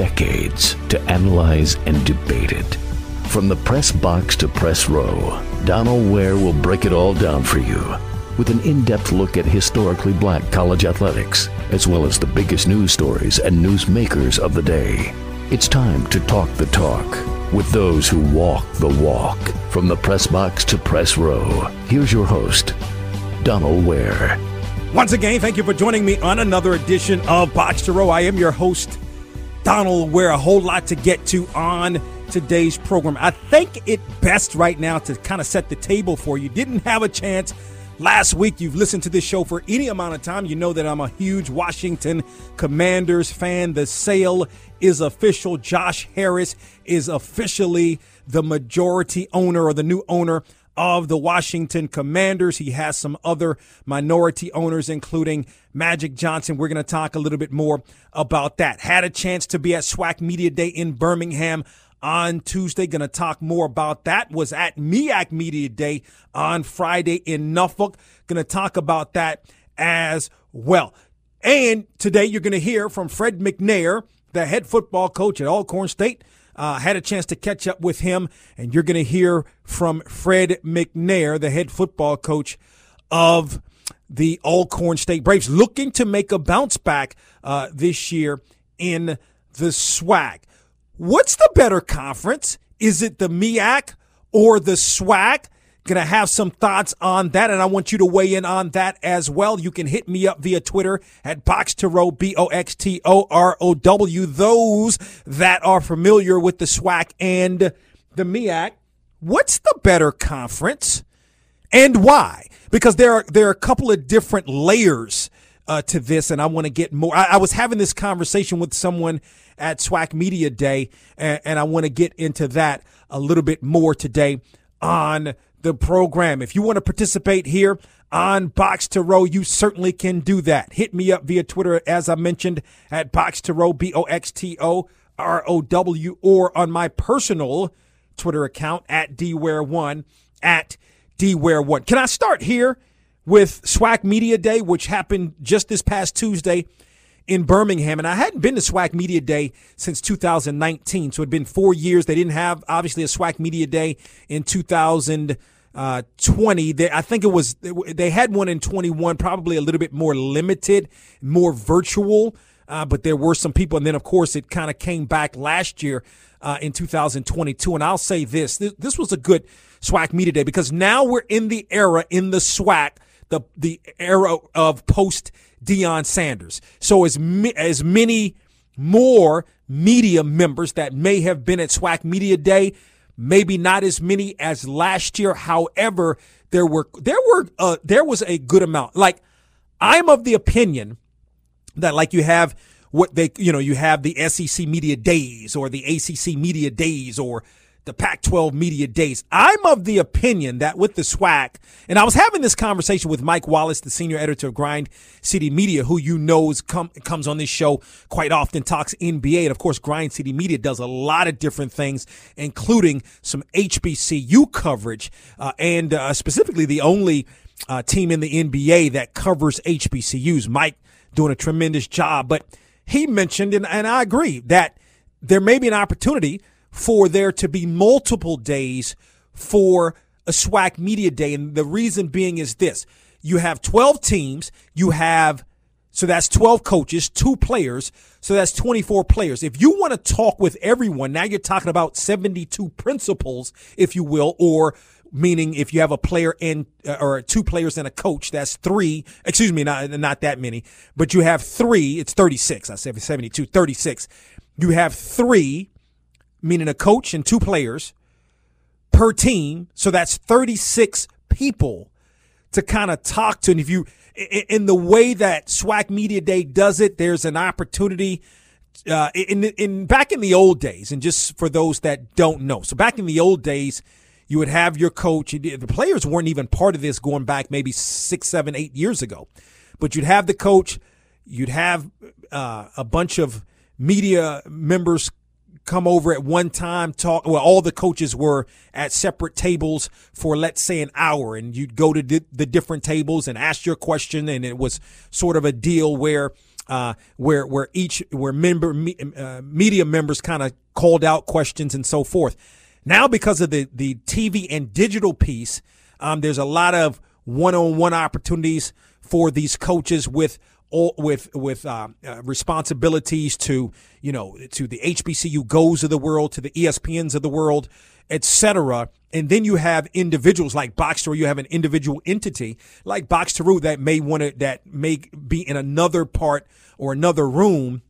Decades to analyze and debate it. From the press box to press row, Donal Ware will break it all down for you with an in depth look at historically black college athletics, as well as the biggest news stories and newsmakers of the day. It's time to talk the talk with those who walk the walk. From the press box to press row, here's your host, Donal Ware. Once again, thank you for joining me on another edition of Box to Row. I am your host, Donal Ware. A whole lot to get to on today's program. I think it best right now to kind of set the table for you. Didn't have a chance last week. You've listened to this show for any amount of time. You know that I'm a huge Washington Commanders fan. The sale is official. Josh Harris is officially the majority owner or the new owner of the Washington Commanders. He has some other minority owners, including Magic Johnson. We're going to talk a little bit more about that. Had a chance to be at SWAC Media Day in Birmingham on Tuesday. Going to talk more about that. Was at MEAC Media Day on Friday in Norfolk. Going to talk about that as well. And today you're going to hear from Fred McNair, the head football coach at Alcorn State. Uh, had a chance to catch up with him, and you're going to hear from Fred McNair, the head football coach of the Alcorn State Braves, looking to make a bounce back uh, this year in the SWAC. What's the better conference? Is it the MEAC or the SWAC? Gonna have some thoughts on that, and I want you to weigh in on that as well. You can hit me up via Twitter at Box to Row, B O X T O R O W. Those that are familiar with the SWAC and the MEAC, what's the better conference and why? Because there are there are a couple of different layers uh, to this, and I want to get more. I, I, was having this conversation with someone at SWAC Media Day, and, and I want to get into that a little bit more today on the program. If you want to participate here on Box to Row, you certainly can do that. Hit me up via Twitter, as I mentioned, at Box to Row, B O X T O R O W, or on my personal Twitter account at DWare1, at DWare1. Can I start here with SWAC Media Day, which happened just this past Tuesday in Birmingham. And I hadn't been to SWAC Media Day since 2019. So it had been four years. They didn't have, obviously, a SWAC Media Day in 2020. They, I think it was, they had one in 21, probably a little bit more limited, more virtual. Uh, but there were some people. And then, of course, it kind of came back last year uh, in 2022. And I'll say this, this this was a good SWAC Media Day because now we're in the era in the SWAC, the, the era of post Deion Sanders. So as as many more media members that may have been at SWAC Media Day, maybe not as many as last year. However, there were there were uh, there was a good amount. Like I'm of the opinion that like you have what they you know you have the SEC Media Days or the ACC Media Days or the Pac 12 media days. I'm of the opinion that with the SWAC, and I was having this conversation with Mike Wallace, the senior editor of Grind City Media, who you know come, comes on this show quite often, talks NBA. And of course, Grind City Media does a lot of different things, including some HBCU coverage, uh, and uh, specifically the only uh, team in the NBA that covers HBCUs. Mike doing a tremendous job. But he mentioned, and, and I agree, that there may be an opportunity for there to be multiple days for a SWAC media day. And the reason being is this you have 12 teams, you have so that's 12 coaches, two players. So that's 24 players. If you want to talk with everyone, now you're talking about 72 principals, if you will, or meaning if you have a player and uh, or two players and a coach, that's three. Excuse me, not not that many, but you have three. It's 36. I said 72, 36. You have three meaning a coach and two players per team. So that's 36 people to kind of talk to. And if you, in the way that SWAC Media Day does it, there's an opportunity uh, in in back in the old days, and just for those that don't know, so back in the old days, you would have your coach. The players weren't even part of this going back maybe six, seven, eight years ago, but you'd have the coach, you'd have uh, a bunch of media members come over at one time talk well all the coaches were at separate tables for let's say an hour and you'd go to the, different tables and ask your question and it was sort of a deal where uh, where where each where member me, uh, media members kind of called out questions and so forth. Now, because of the the TV and digital piece, um, there's a lot of one-on-one opportunities for these coaches with all, with with uh, uh, responsibilities to you know to the HBCU GOs of the world, to the ESPNs of the world, etc. And then you have individuals like Box You have an individual entity like Box that may want to that may be in another part or another room,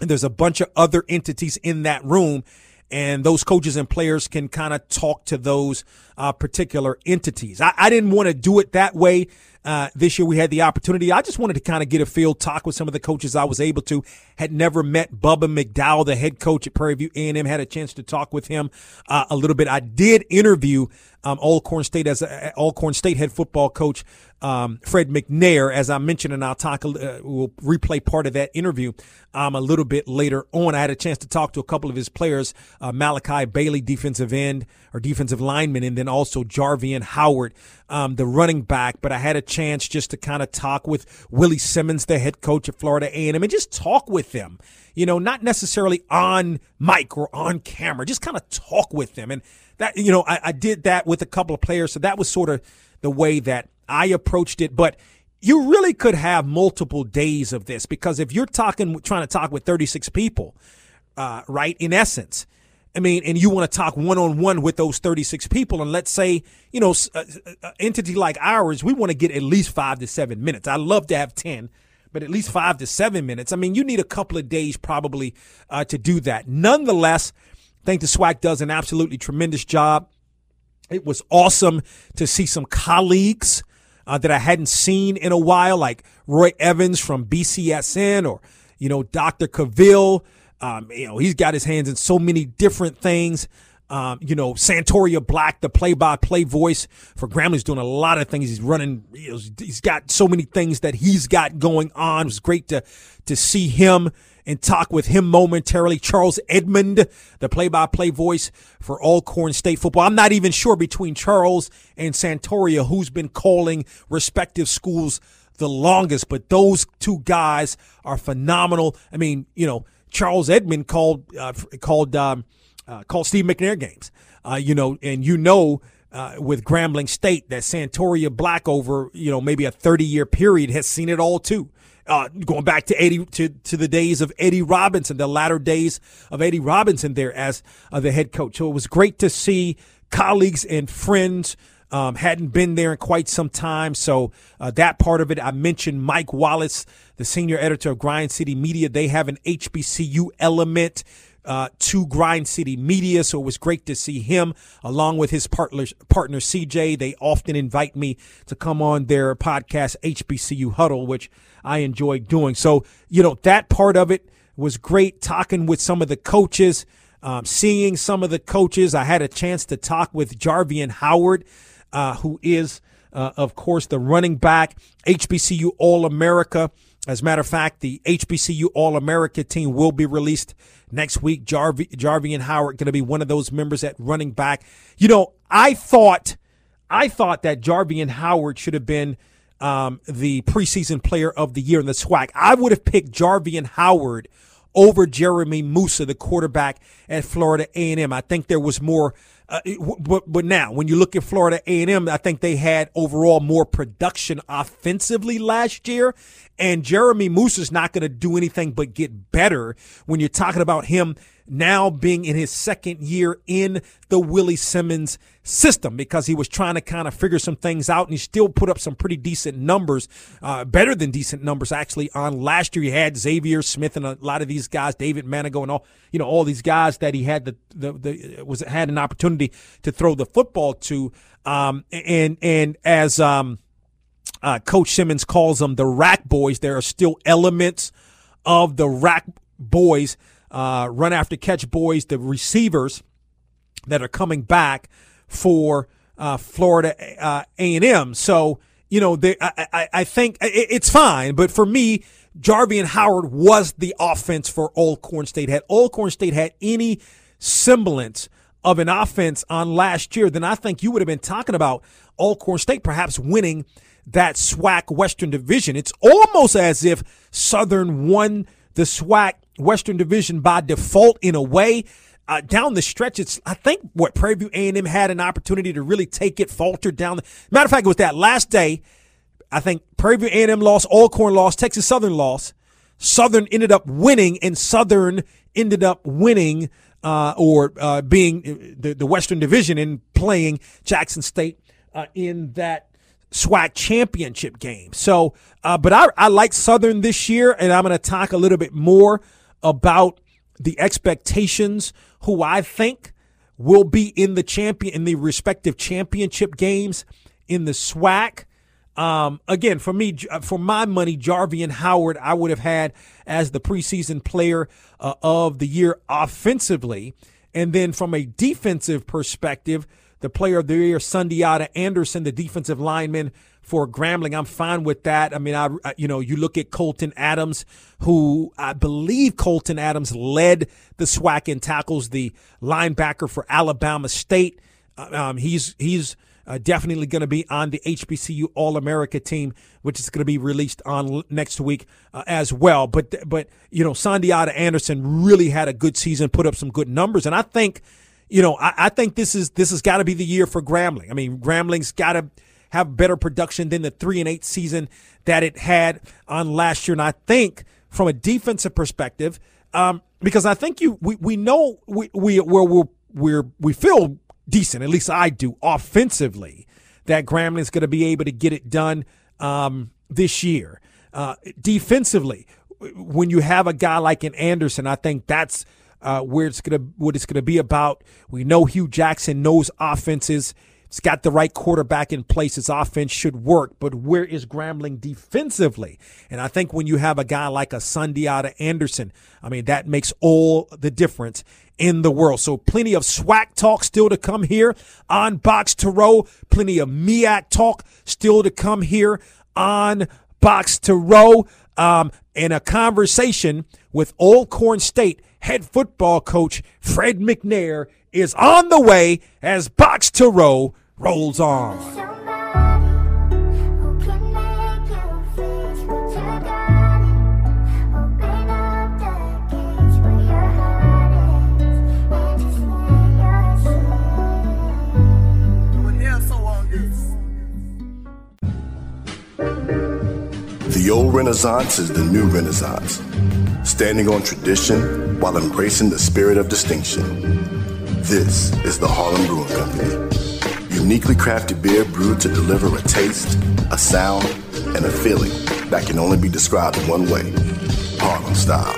and there's a bunch of other entities in that room and those coaches and players can kind of talk to those uh, particular entities. I, I didn't want to do it that way. Uh, this year we had the opportunity. I just wanted to kind of get a feel, talk with some of the coaches I was able to. Had never met Bubba McDowell, the head coach at Prairie View A&M. Had a chance to talk with him uh, a little bit. I did interview um, Alcorn State as Alcorn State head football coach um, Fred McNair, as I mentioned, and I'll talk. Uh, we'll replay part of that interview um, a little bit later on. I had a chance to talk to a couple of his players, uh, Malachi Bailey, defensive end or defensive lineman, and then also Jarveon Howard, um, the running back. But I had a chance just to kind of talk with Willie Simmons, the head coach at Florida A&M, and just talk with them. You know, not necessarily on mic or on camera, just kind of talk with them. And that, you know, I, I did that with a couple of players. So that was sort of the way that I approached it, but you really could have multiple days of this because if you're talking, trying to talk with 36 people, uh, right, in essence, I mean, and you want to talk one on one with those 36 people, and let's say, you know, entity like ours, we want to get at least five to seven minutes. I love to have 10, but at least five to seven minutes. I mean, you need a couple of days probably uh, to do that. Nonetheless, I think the SWAC does an absolutely tremendous job. It was awesome to see some colleagues uh, that I hadn't seen in a while, like Roy Evans from BCSN or, you know, Dr. Cavill. Um, you know, he's got his hands in so many different things. Um, you know, Santoria Black, the play-by-play voice for Grambling, is doing a lot of things. He's running. You know, he's got so many things that he's got going on. It was great to to see him and talk with him momentarily. Charles Edmond, the play-by-play voice for Alcorn State football. I'm not even sure between Charles and Santoria who's been calling respective schools the longest, but those two guys are phenomenal. I mean, you know, Charles Edmond called uh, called um, uh, called Steve McNair games. Uh, you know, and you know. Uh, with Grambling State, that Santoria Black over, you know, maybe a 30 year period has seen it all too uh, going back to Eddie to, to the days of Eddie Robinson, the latter days of Eddie Robinson there as uh, the head coach. So it was great to see colleagues and friends. Um, hadn't been there in quite some time, so uh, that part of it. I mentioned Mike Wallace, the senior editor of Grind City Media. They have an HBCU element uh, to Grind City Media. So it was great to see him along with his partner, partner CJ. They often invite me to come on their podcast, HBCU Huddle, which I enjoy doing. So, you know, that part of it was great talking with some of the coaches, um, seeing some of the coaches. I had a chance to talk with Jarveon Howard, uh, who is, uh, of course, the running back, HBCU All America. As a matter of fact, the HBCU All America team will be released next week. Jarv- Jarveon Howard going to be one of those members at running back. You know, I thought, I thought that Jarveon Howard should have been um, the preseason player of the year in the SWAC. I would have picked Jarveon Howard over Jeremy Moussa, the quarterback at Florida A&M. I think there was more. Uh, but, but now, when you look at Florida A&M, I think they had overall more production offensively last year. And Jeremy Moussa is not going to do anything but get better when you're talking about him now being in his second year in the Willie Simmons system because he was trying to kind of figure some things out and he still put up some pretty decent numbers, uh, better than decent numbers actually on last year. He had Xavier Smith and a lot of these guys, David Manigo and all, you know, all these guys that he had the, the, the was had an opportunity to throw the football to. Um, and, and as, um, uh, Coach Simmons calls them the RAC boys, there are still elements of the RAC boys, uh, run after catch boys, the receivers that are coming back for uh, Florida uh, A&M. So you know, they, I, I, I think it's fine, but for me, Jarveon Howard was the offense for Old Alcorn State. Had Old Alcorn State had any semblance of an offense on last year, then I think you would have been talking about Alcorn State perhaps winning that SWAC Western Division. It's almost as if Southern won the SWAC Western Division by default in a way. Uh, down the stretch, it's I think what Prairie View A&M had an opportunity to really take it, faltered down. The, matter of fact, it was that last day. I think Prairie View A&M lost, Alcorn lost, Texas Southern lost. Southern ended up winning, and Southern ended up winning uh, or uh, being the, the Western Division and playing Jackson State uh, in that SWAC championship game. So, uh, but I, I like Southern this year, and I'm going to talk a little bit more about the expectations, who I think will be in the champion in the respective championship games in the SWAC. Um, again, for me, uh, for my money, Jarveon Howard, I would have had as the preseason player uh, of the year offensively. And then from a defensive perspective, the player of the year, Sundiata Anderson, the defensive lineman for Grambling. I'm fine with that. I mean, I, you know, you look at Colton Adams, who I believe Colton Adams led the SWAC in tackles, the linebacker for Alabama State. Uh, um, he's he's uh, definitely going to be on the HBCU All America team, which is going to be released on next week uh, as well. But but you know, Sundiata Anderson really had a good season, put up some good numbers, and I think. You know, I, I think this is this has got to be the year for Grambling. I mean, Grambling's got to have better production than the three and eight season that it had on last year. And I think from a defensive perspective, um, because I think you we, we know we we we're, we're we feel decent, at least I do, offensively, that Grambling's going to be able to get it done um, this year. Uh, defensively, when you have a guy like an Anderson, I think that's uh, where it's gonna what it's gonna be about. We know Hue Jackson knows offenses. He's got the right quarterback in place. His offense should work. But where is Grambling defensively? And I think when you have a guy like a Sundiata Anderson, I mean, that makes all the difference in the world. So plenty of SWAC talk still to come here on Box to Row. Plenty of MEAC talk still to come here on Box to Row. Um, and a conversation with Alcorn State head football coach Fred McNair is on the way as Box to Row rolls on. The old Renaissance is the new Renaissance, standing on tradition while embracing the spirit of distinction. This is the Harlem Brewing Company uniquely crafted beer brewed to deliver a taste, a sound, and a feeling that can only be described in one way Harlem style.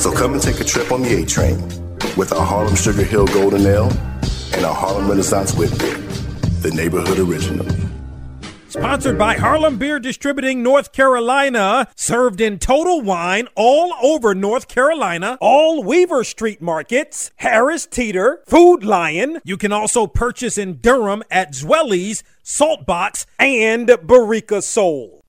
So come and take a trip on the A train with our Harlem Sugar Hill Golden Ale and our Harlem Renaissance Wit Beer, the neighborhood original. Sponsored by Harlem Beer Distributing North Carolina. Served in Total Wine all over North Carolina. All Weaver Street markets. Harris Teeter. Food Lion. You can also purchase in Durham at Zweli's, Saltbox, and Barica Soul.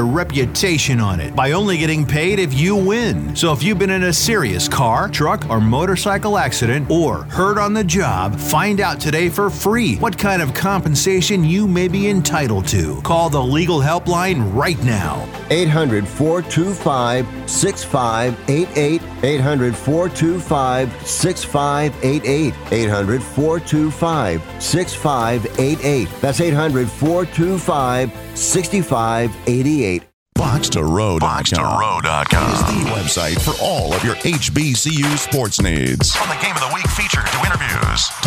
their reputation on it by only getting paid if you win. So if you've been in a serious car, truck, or motorcycle accident or hurt on the job, find out today for free what kind of compensation you may be entitled to. Call the legal helpline right now. 800 425 6588. 800 425 6588. 800 425 6588. That's 800 425 6588. BoxToRow.com BoxToRow.com is the website for all of your HBCU sports needs. From the game of the week feature to interviews. To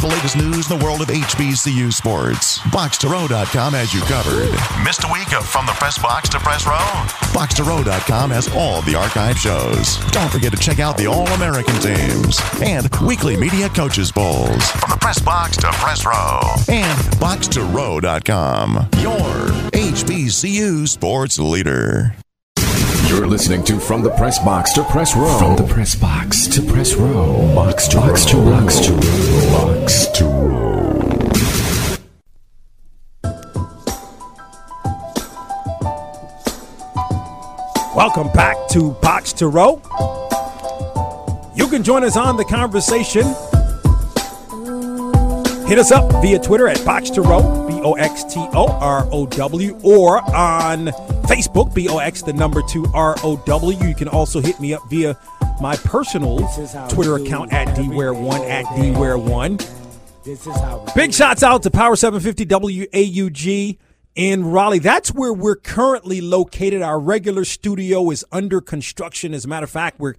the latest news in the world of HBCU sports, BoxToRow.com has you covered. Missed a week of From the Press Box to Press Row? BoxToRow.com has all the archive shows. Don't forget to check out the All American teams and weekly media coaches polls. From the Press Box to Press Row. And BoxToRow.com, your HBCU sports leader. You're listening to From the Press Box to Press Row. From the Press Box to Press Row. Box to Box to Box to Row. Box to Row. Welcome back to Box to Row. You can join us on the conversation. Hit us up via Twitter at Box to Row, B O X T O R O W, or on Facebook, B O X, the number two R O W. You can also hit me up via my personal Twitter account at DWare1 at DWare1. Big shots out to Power 750 WAUG in Raleigh. That's where we're currently located. Our regular studio is under construction. As a matter of fact, we're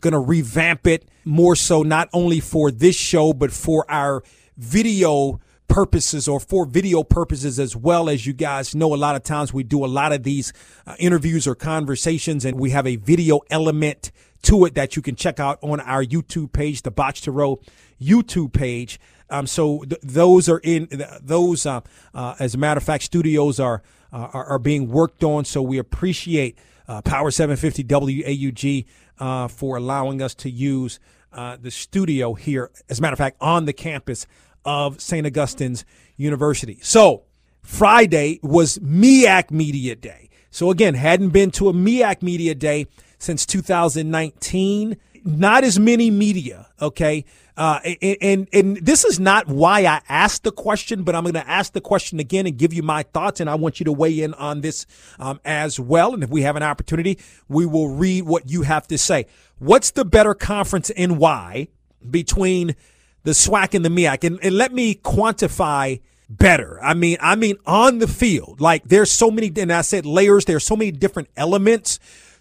going to revamp it more so not only for this show, but for our video purposes or for video purposes as well. As you guys know a lot of times we do a lot of these uh, interviews or conversations and we have a video element to it that you can check out on our YouTube page the Box to Row YouTube page. Um, so th- those are in th- those uh, uh, as a matter of fact studios are, uh, are are being worked on. So we appreciate uh, Power 750 WAUG uh, for allowing us to use uh, the studio here, as a matter of fact, on the campus of St. Augustine's University. So, Friday was MEAC Media Day. So, again, hadn't been to a MEAC Media Day since 2019. Not as many media, okay? Uh, and, and, and this is not why I asked the question, but I'm going to ask the question again and give you my thoughts. And I want you to weigh in on this um, as well. And if we have an opportunity, we will read what you have to say. What's the better conference and why between the SWAC and the MEAC? And, and let me quantify better. I mean, I mean on the field, like there's so many, and I said layers. There's so many different elements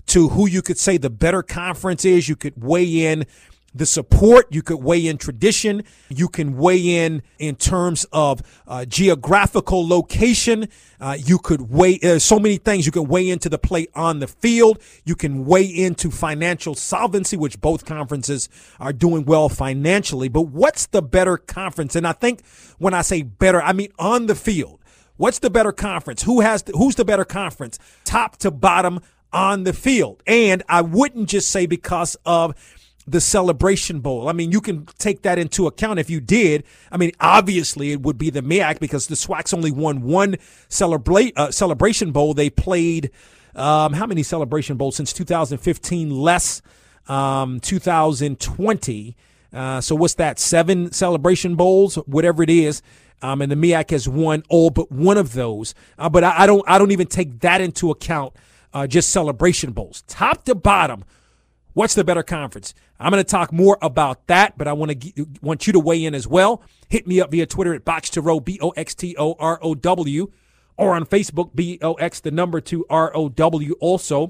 to who you could say the better conference is. You could weigh in the support. You could weigh in tradition. You can weigh in in terms of uh, geographical location. Uh, you could weigh uh, so many things. You can weigh into the play on the field. You can weigh into financial solvency, which both conferences are doing well financially. But what's the better conference? And I think when I say better, I mean on the field. What's the better conference? Who has the, who's the better conference, top to bottom on the field? And I wouldn't just say because of the Celebration Bowl. I mean, you can take that into account if you did. I mean, obviously it would be the MEAC because the SWAC's only won one celebra- uh, Celebration Bowl. They played um, how many Celebration Bowls since 2015? Less um, 2020. Uh, so what's that? Seven Celebration Bowls, whatever it is. Um, and the MEAC has won all but one of those. Uh, but I, I, don't. I don't even take that into account. Uh, just Celebration Bowls, top to bottom. What's the better conference? I'm going to talk more about that, but I want to want you to weigh in as well. Hit me up via Twitter at Box to Row, B O X T O R O W, or on Facebook, B O X, the number two R O W. Also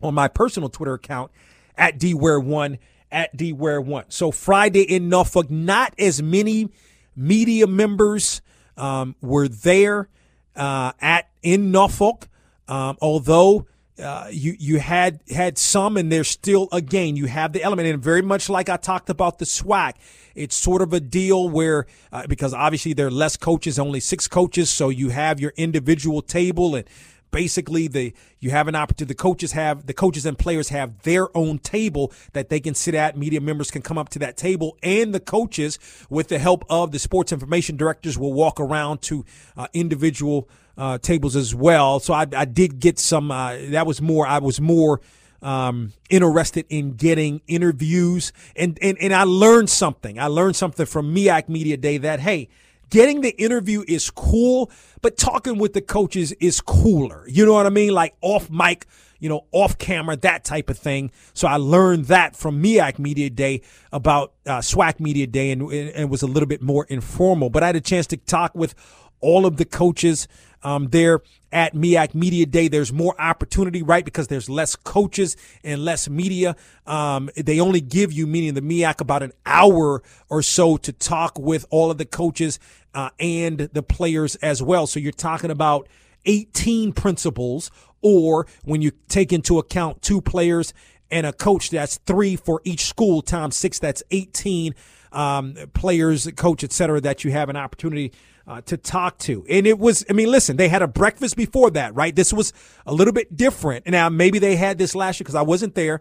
on my personal Twitter account at DWare1, at DWare1. So Friday in Norfolk, not as many media members um, were there uh, at in Norfolk, um, although uh, you you had had some, and there's still again you have the element, and very much like I talked about the SWAC, it's sort of a deal where uh, because obviously there are less coaches, only six coaches, so you have your individual table and basically the you have an opportunity the coaches have the coaches and players have their own table that they can sit at media members can come up to that table and the coaches with the help of the sports information directors will walk around to uh, individual uh, tables as well so I, I did get some uh, that was more i was more um, interested in getting interviews and, and and i learned something i learned something from meac media day that hey getting the interview is cool, but talking with the coaches is cooler. You know what I mean? Like off mic, you know, off camera, that type of thing. So I learned that from MEAC Media Day about uh, SWAC Media Day and, and was a little bit more informal. But I had a chance to talk with all of the coaches um, there at MEAC Media Day. There's more opportunity, right? Because there's less coaches and less media. Um, they only give you, meaning the MEAC, about an hour or so to talk with all of the coaches uh, and the players as well. So you're talking about 18 principals, or when you take into account two players and a coach, that's three for each school times six, that's 18 um, players, coach, et cetera, that you have an opportunity uh, to talk to. And it was, I mean, listen, they had a breakfast before that, right? This was a little bit different. Now, maybe they had this last year because I wasn't there.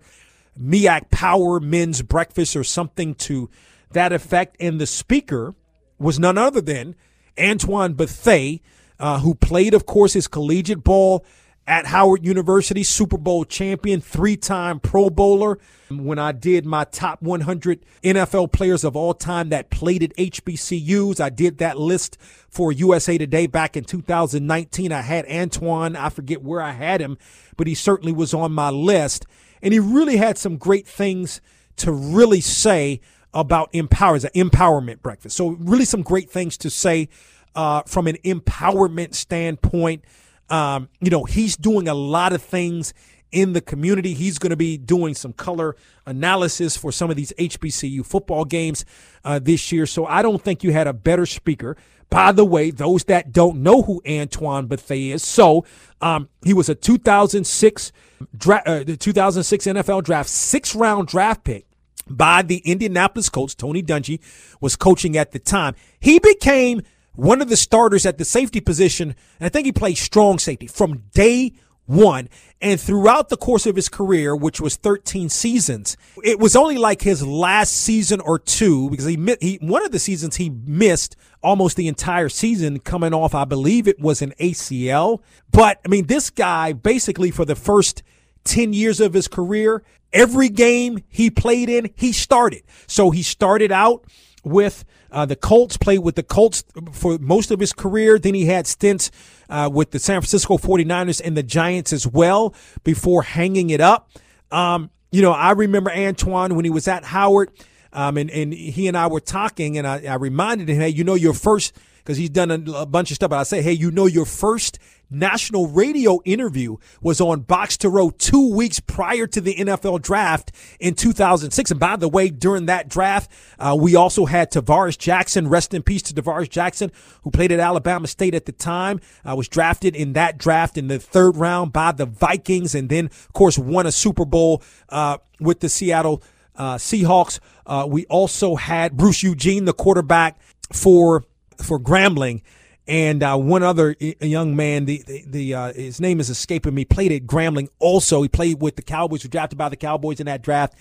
MEAC Power Men's Breakfast or something to that effect. And the speaker was none other than Antoine Bethea, uh, who played, of course, his collegiate ball at Howard University, Super Bowl champion, three time Pro Bowler. When I did my top 100 NFL players of all time that played at HBCUs, I did that list for USA Today back in 2019. I had Antoine, I forget where I had him, but he certainly was on my list. And he really had some great things to really say about empower, an empowerment breakfast. So, really, some great things to say uh, from an empowerment standpoint. Um, you know, he's doing a lot of things in the community. He's going to be doing some color analysis for some of these HBCU football games uh, this year. So I don't think you had a better speaker. By the way, those that don't know who Antoine Bethea is, so um, he was a 2006 dra- uh, 2006 NFL draft six round draft pick by the Indianapolis Colts. Tony Dungy was coaching at the time. He became one of the starters at the safety position, and I think he played strong safety from day one. And throughout the course of his career, which was 13 seasons, it was only like his last season or two because he, he one of the seasons he missed almost the entire season coming off, I believe it was an ACL. But I mean, this guy basically for the first 10 years of his career, every game he played in, he started. So he started out with uh, the Colts, played with the Colts for most of his career. Then he had stints uh, with the San Francisco 49ers and the Giants as well before hanging it up. Um, you know, I remember Antoine when he was at Howard, um, and, and he and I were talking, and I, I reminded him, hey, you know, your first, because he's done a, a bunch of stuff, but I say, hey, you know, your first national radio interview was on Box to Row two weeks prior to the NFL draft in 2006. And by the way, during that draft, uh, we also had Tarvaris Jackson, rest in peace to Tarvaris Jackson, who played at Alabama State at the time, uh, was drafted in that draft in the third round by the Vikings, and then, of course, won a Super Bowl uh, with the Seattle uh, Seahawks. Uh, we also had Bruce Eugene, the quarterback for for Grambling and uh, one other young man, the the, the uh, his name is escaping me, played at Grambling. Also, he played with the Cowboys, was drafted by the Cowboys in that draft,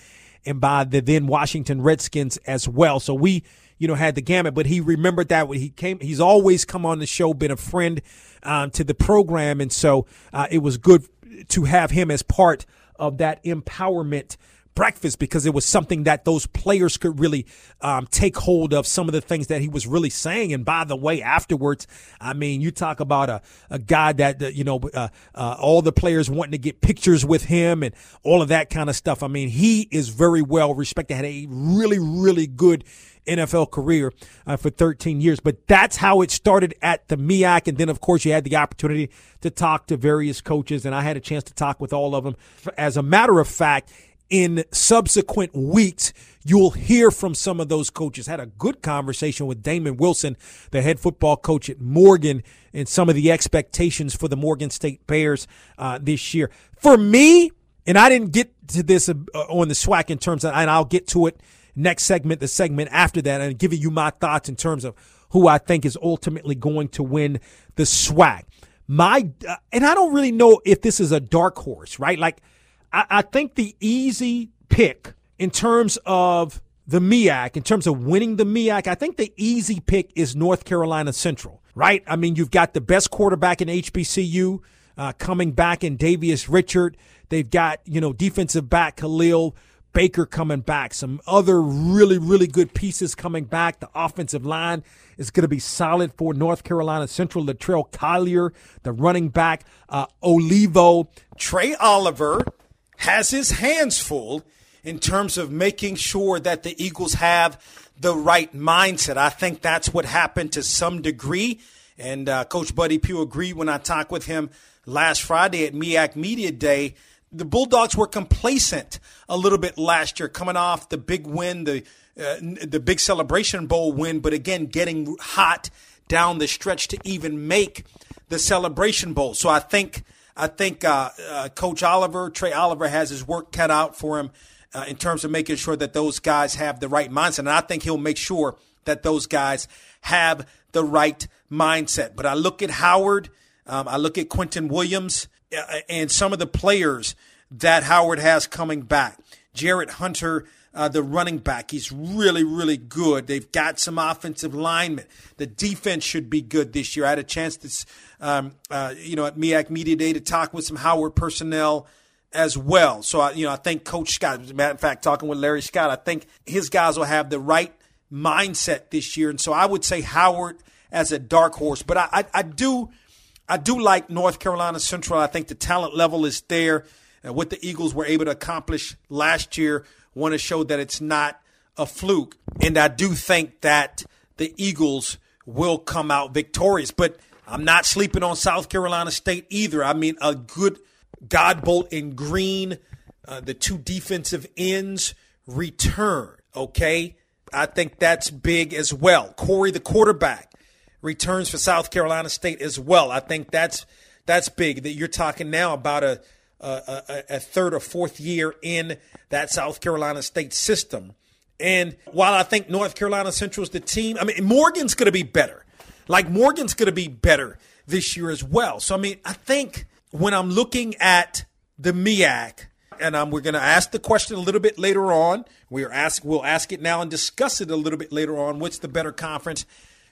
and by the then Washington Redskins as well. So we, you know, had the gamut. But he remembered that when he came. He's always come on the show, been a friend um, to the program, and so uh, it was good to have him as part of that empowerment breakfast because it was something that those players could really um, take hold of some of the things that he was really saying. And by the way, afterwards, I mean, you talk about a, a guy that, you know, uh, uh, all the players wanting to get pictures with him and all of that kind of stuff. I mean, he is very well respected, had a really, really good NFL career uh, for 13 years. But that's how it started at the MEAC. And then, of course, you had the opportunity to talk to various coaches, and I had a chance to talk with all of them. As a matter of fact, in subsequent weeks, you'll hear from some of those coaches. Had a good conversation with Damon Wilson, the head football coach at Morgan, and some of the expectations for the Morgan State Bears uh, this year. For me, and I didn't get to this uh, on the SWAC in terms of, and I'll get to it next segment, the segment after that, and giving you my thoughts in terms of who I think is ultimately going to win the SWAC. My, uh, and I don't really know if this is a dark horse, right? Like, I, I think the easy pick in terms of the MEAC, in terms of winning the MEAC, I think the easy pick is North Carolina Central, right? I mean, you've got the best quarterback in HBCU uh, coming back in Davius Richard. They've got, you know, defensive back Khalil Baker coming back. Some other really, really good pieces coming back. The offensive line is going to be solid for North Carolina Central. Latrell Collier, the running back, uh, Olivo, Trey Oliver, has his hands full in terms of making sure that the Eagles have the right mindset. I think that's what happened to some degree And uh, Coach Buddy Pough agreed when I talked with him last Friday at MEAC Media Day. The Bulldogs were complacent a little bit last year, coming off the big win, the uh, the big Celebration Bowl win, but again getting hot down the stretch to even make the Celebration Bowl. So I think I think uh, uh, Coach Oliver, Trey Oliver, has his work cut out for him uh, in terms of making sure that those guys have the right mindset, and I think he'll make sure that those guys have the right mindset. But I look at Howard, um, I look at Quinton Williams, uh, and some of the players that Howard has coming back. Jarrett Hunter uh, the running back. He's really, really good. They've got some offensive linemen. The defense should be good this year. I had a chance to, um, uh, you know, at MEAC Media Day to talk with some Howard personnel as well. So, I, you know, I think Coach Scott, as a matter of fact, talking with Larry Scott, I think his guys will have the right mindset this year. And so I would say Howard as a dark horse. But I, I, I do. I do like North Carolina Central. I think the talent level is there. Uh, what the Eagles were able to accomplish last year want to show that it's not a fluke. And I do think that the Eagles will come out victorious. But I'm not sleeping on South Carolina State either. I mean, a good Godbolt in green, uh, the two defensive ends return, okay? I think that's big as well. Corey, the quarterback, returns for South Carolina State as well. I think that's that's big. That you're talking now about a a, a, third or fourth year in that South Carolina State system. And while I think North Carolina Central is the team, I mean, Morgan's going to be better. Like, Morgan's going to be better this year as well. So, I mean, I think when I'm looking at the MEAC, and we're going to ask the question a little bit later on. We are ask, we'll ask it now and discuss it a little bit later on. What's the better conference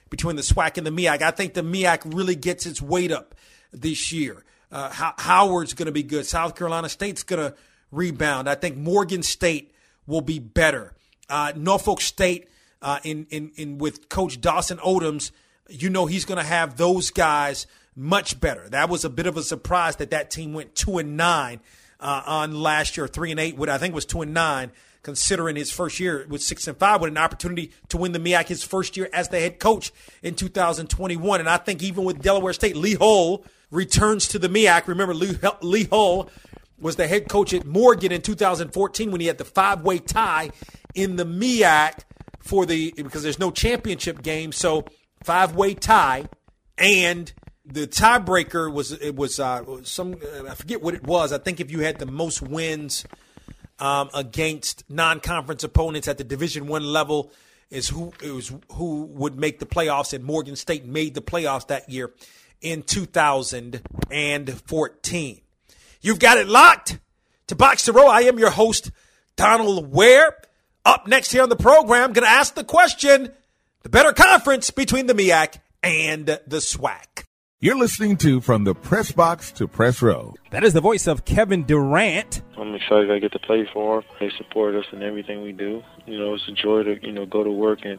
between the SWAC and the MEAC? I think the MEAC really gets its weight up this year. Uh, Howard's going to be good. South Carolina State's going to rebound. I think Morgan State will be better. Uh, Norfolk State, uh, in, in, in with Coach Dawson Odoms, you know he's going to have those guys much better. That was a bit of a surprise that that team went two and nine uh, on last year, three and eight. What I think was two and nine, considering his first year was six and five, with an opportunity to win the MEAC his first year as the head coach in 2021. And I think even with Delaware State, Lee Hull returns to the MEAC. Remember, Lee, Hull was the head coach at Morgan in 2014 when he had the five way tie in the MEAC for the because there's no championship game, so five way tie, and the tiebreaker was it was uh, some I forget what it was. I think if you had the most wins um, against non conference opponents at the Division One level is who it was who would make the playoffs, and Morgan State made the playoffs that year in 2014. You've got it locked to Box to Row. I am your host, Donal Ware. Up next here on the program, going to ask the question the better conference between the MEAC and the SWAC. You're listening to From the Press Box to Press Row. That is the voice of Kevin Durant. I'm excited I get to play for them. They support us in everything we do. You know, it's a joy to, you know, go to work and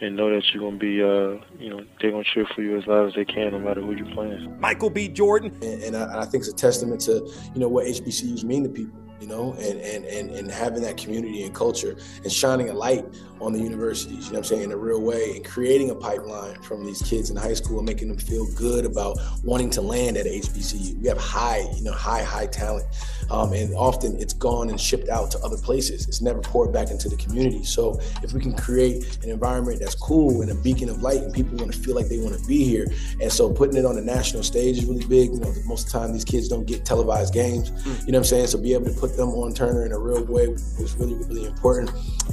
and know that you're gonna be, uh, you know, they're gonna cheer for you as loud as they can, no matter who you're playing. Michael B. Jordan, and, and I, I, think it's a testament to you know what HBCUs mean to people you know, and, and, and, and having that community and culture and shining a light on the universities, you know I'm saying, in a real way and creating a pipeline from these kids in high school and making them feel good about wanting to land at HBCU. We have high, you know, high, high talent. Um, and often it's gone and shipped out to other places. It's never poured back into the community. So if we can create an environment that's cool and a beacon of light and people want to feel like they want to be here. And so putting it on the national stage is really big. You know, most of the time these kids don't get televised games. Mm. You know what I'm saying? So be able to put put them on Turner in a real way was really, really important.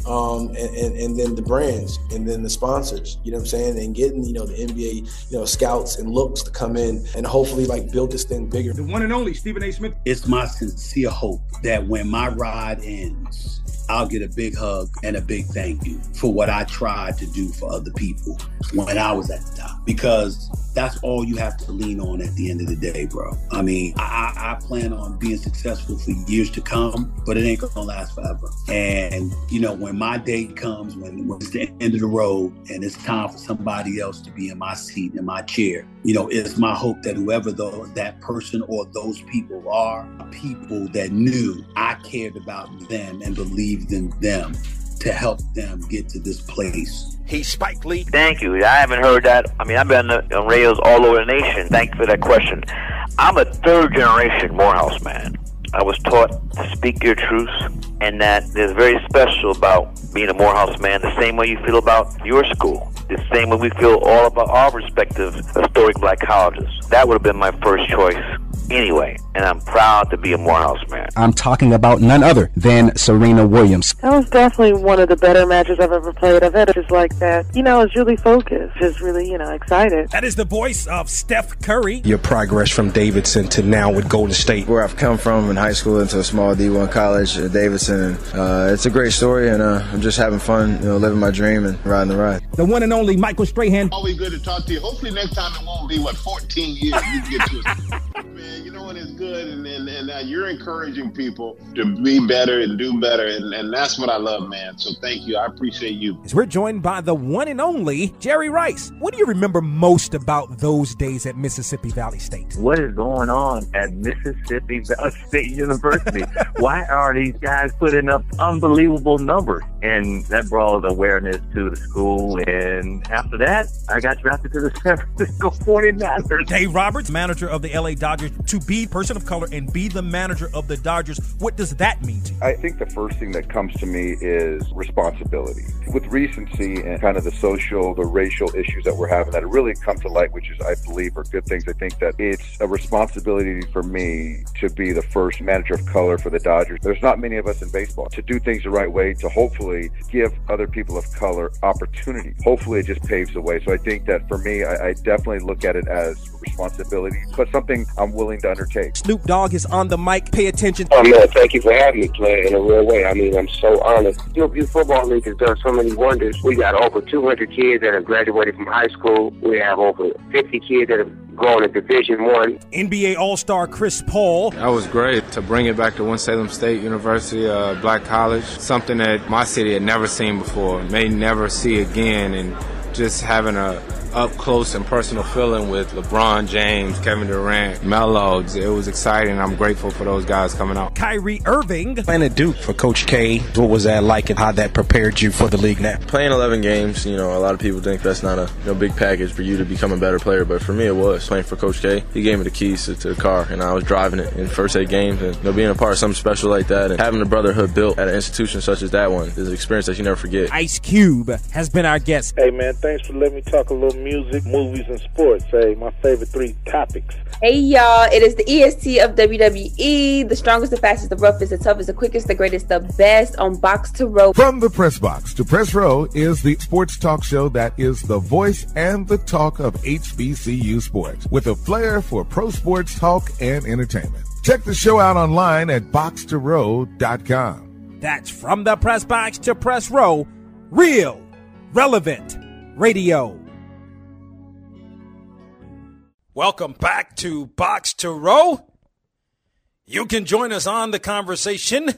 Um, and, and, and then the brands and then the sponsors, you know what I'm saying? And getting, you know, the NBA, you know, scouts and looks to come in and hopefully like build this thing bigger. The one and only Stephen A. Smith. It's my sincere hope that when my ride ends, I'll get a big hug and a big thank you for what I tried to do for other people when I was at the top. Because that's all you have to lean on at the end of the day, bro. I mean, I, I plan on being successful for years to come, but it ain't gonna last forever. And you know, when my day comes, when, when it's the end of the road and it's time for somebody else to be in my seat, in my chair, you know, it's my hope that whoever that person or those people are, people that knew I cared about them and believed in them to help them get to this place. He's Spike Lee. Thank you. I haven't heard that. I mean, I've been on radios all over the nation. Thank you for that question. I'm a third generation Morehouse man. I was taught to speak your truth, and that is very special about being a Morehouse man, the same way you feel about your school, the same way we feel all about our respective historic black colleges. That would have been my first choice anyway, and I'm proud to be a Morehouse man. I'm talking about none other than Serena Williams. That was definitely one of the better matches I've ever played. I've had it just like that. You know, it's really focused, just really, you know, excited. That is the voice of Steph Curry. Your progress from Davidson to now with Golden State. Where I've come from in high school into a small D1 college at Davidson. Uh, it's a great story, and uh, I'm just having fun, you know, living my dream and riding the ride. The one and only Michael Strahan. Always good to talk to you. Hopefully next time it won't be, what, 14 years you can get to Man, you know what is good, and, and, and uh, you're encouraging people to be better and do better, and, and that's what I love, man. So thank you. I appreciate you. As we're joined by the one and only Jerry Rice. What do you remember most about those days at Mississippi Valley State? What is going on at Mississippi Valley State University? Why are these guys putting up unbelievable numbers? And that brought awareness to the school. And after that, I got drafted to the San Francisco 49ers. Dave Roberts, manager of the LA Dodgers, to be person of color and be the manager of the Dodgers. What does that mean to you? I think the first thing that comes to me is responsibility. With recency and kind of the social, the racial issues that we're having that have really come to light, which is, I believe, are good things. I think that it's a responsibility for me to be the first manager of color for the Dodgers. There's not many of us in baseball to do things the right way, to hopefully give other people of color opportunity. Hopefully, it just paves the way. So I think that for me, I, I definitely look at it as responsibility, but something I'm willing to undertake. Snoop Dogg is on the mic. Pay attention. Oh man, thank you for having me play in a real way. I mean, I'm so honored. Hillview Football League has done so many wonders. We got over 200 kids that have graduated from high school. We have over 50 kids that have gone to Division One. NBA All Star Chris Paul. That was great to bring it back to Winston State University, uh, Black College. Something that my city had never seen before, may never see again, and just having a up close and personal feeling with LeBron James, Kevin Durant, Melo. It was exciting. I'm grateful for those guys coming out. Kyrie Irving. Playing at Duke for Coach K, what was that like and how that prepared you for the league now? Playing 11 games, you know, a lot of people think that's not a you know, big package for you to become a better player, but for me it was. Playing for Coach K, he gave me the keys to, to the car, and I was driving it in first eight games. And you know, being a part of something special like that and having a brotherhood built at an institution such as that one is an experience that you never forget. Ice Cube has been our guest. Hey, man, thanks for letting me talk a little music, movies, and sports. Hey, my favorite three topics. Hey y'all, it is the EST of WWE, the strongest, the fastest, the roughest, the toughest, the quickest, the greatest, the best on Box to Row. From the Press Box to Press Row is the sports talk show that is the voice and the talk of HBCU sports with a flair for pro sports talk and entertainment. Check the show out online at boxtorow.com. That's from the Press Box to Press Row, real, relevant radio. Welcome back to Box to Row. You can join us on the conversation.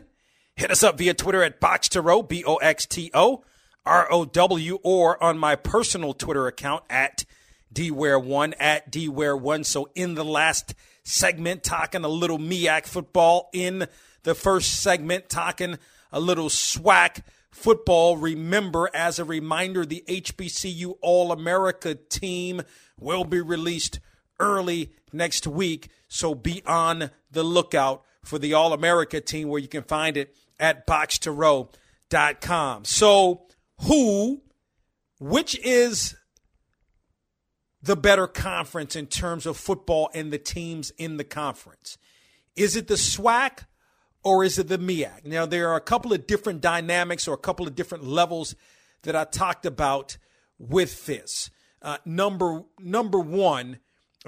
Hit us up via Twitter at Box to Row, B O X T O R O W, or on my personal Twitter account at DWare1 at DWare1. So in the last segment, talking a little MEAC football. In the first segment, talking a little SWAC football. Remember, as a reminder, the HBCU All America team will be released early next week. So be on the lookout for the All America team where you can find it at boxtorow.com. So, who, which is the better conference in terms of football and the teams in the conference? Is it the SWAC or is it the MEAC? Now, there are a couple of different dynamics or a couple of different levels that I talked about with this. Uh, number number one,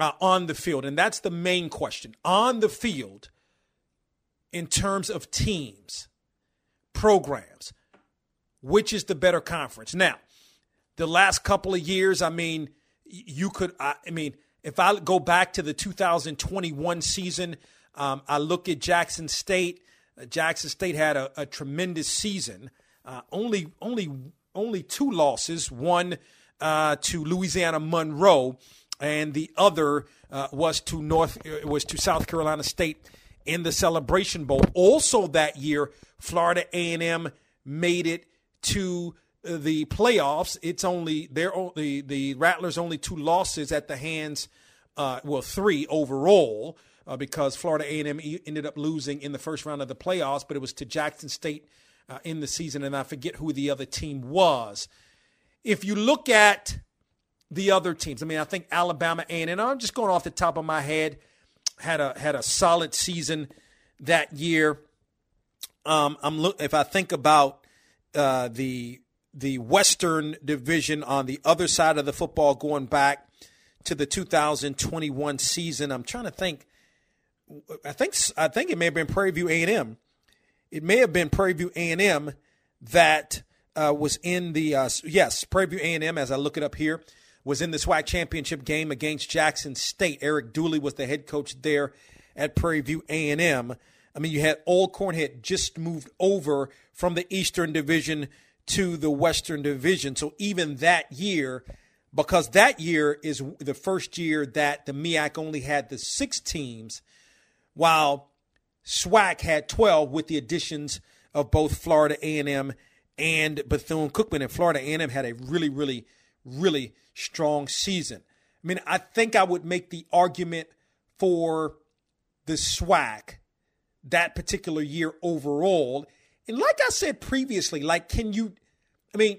uh, on the field, and that's the main question. On the field, in terms of teams, programs, which is the better conference? Now, the last couple of years, I mean, you could, I, I mean, if I go back to the 2021 season, um, I look at Jackson State. Uh, Jackson State had a, a tremendous season. Uh, only, only, only two losses. One uh, to Louisiana Monroe, and the other uh, was to North uh, was to South Carolina State in the Celebration Bowl. Also that year, Florida A&M made it to the playoffs. It's only their the the Rattlers only two losses at the hands, uh, well three overall uh, because Florida A&M ended up losing in the first round of the playoffs, but it was to Jackson State uh, in the season, and I forget who the other team was. If you look at the other teams, I mean, I think Alabama A&M. I'm just going off the top of my head, had a had a solid season that year. Um, I'm look if I think about uh, the the Western Division on the other side of the football, going back to the 2021 season. I'm trying to think. I think I think it may have been Prairie View A&M. It may have been Prairie View A&M that uh, was in the uh, yes Prairie View A&M. As I look it up here, was in the SWAC championship game against Jackson State. Eric Dooley was the head coach there at Prairie View A&M. I mean, you had Alcorn had just moved over from the Eastern Division to the Western Division. So even that year, because that year is the first year that the MEAC only had the six teams, while SWAC had 12 with the additions of both Florida A&M and Bethune-Cookman. And Florida A&M had a really, really, really strong season. I mean, I think I would make the argument for the SWAC that particular year overall. And like I said previously, like, can you, I mean,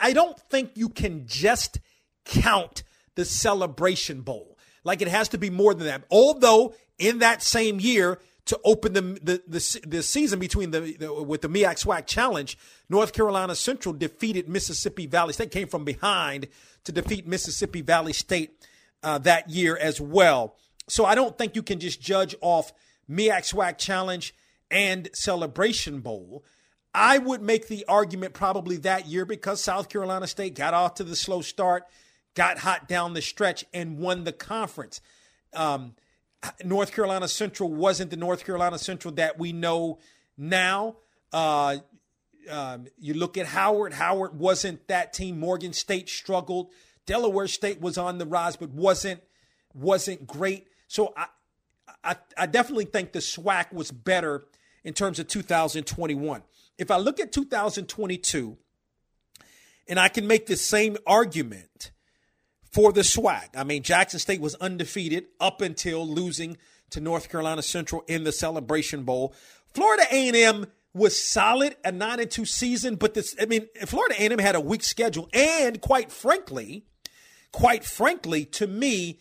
I don't think you can just count the Celebration Bowl. Like, it has to be more than that. Although, in that same year, to open the the the, the season between the, the, with the MEAC SWAC Challenge, North Carolina Central defeated Mississippi Valley State. Came from behind to defeat Mississippi Valley State uh, that year as well. So I don't think you can just judge off MEAC SWAC Challenge and Celebration Bowl. I would make the argument probably that year because South Carolina State got off to the slow start, got hot down the stretch, and won the conference. Um, North Carolina Central wasn't the North Carolina Central that we know now. Uh, um, you look at Howard. Howard wasn't that team. Morgan State struggled. Delaware State was on the rise, but wasn't wasn't great. So I, I, I definitely think the SWAC was better in terms of 2021. If I look at 2022, and I can make the same argument for the SWAC. I mean, Jackson State was undefeated up until losing to North Carolina Central in the Celebration Bowl. Florida A&M was solid, a 9 and 2 season, but this I mean, Florida A&M had a weak schedule and quite frankly, quite frankly to me,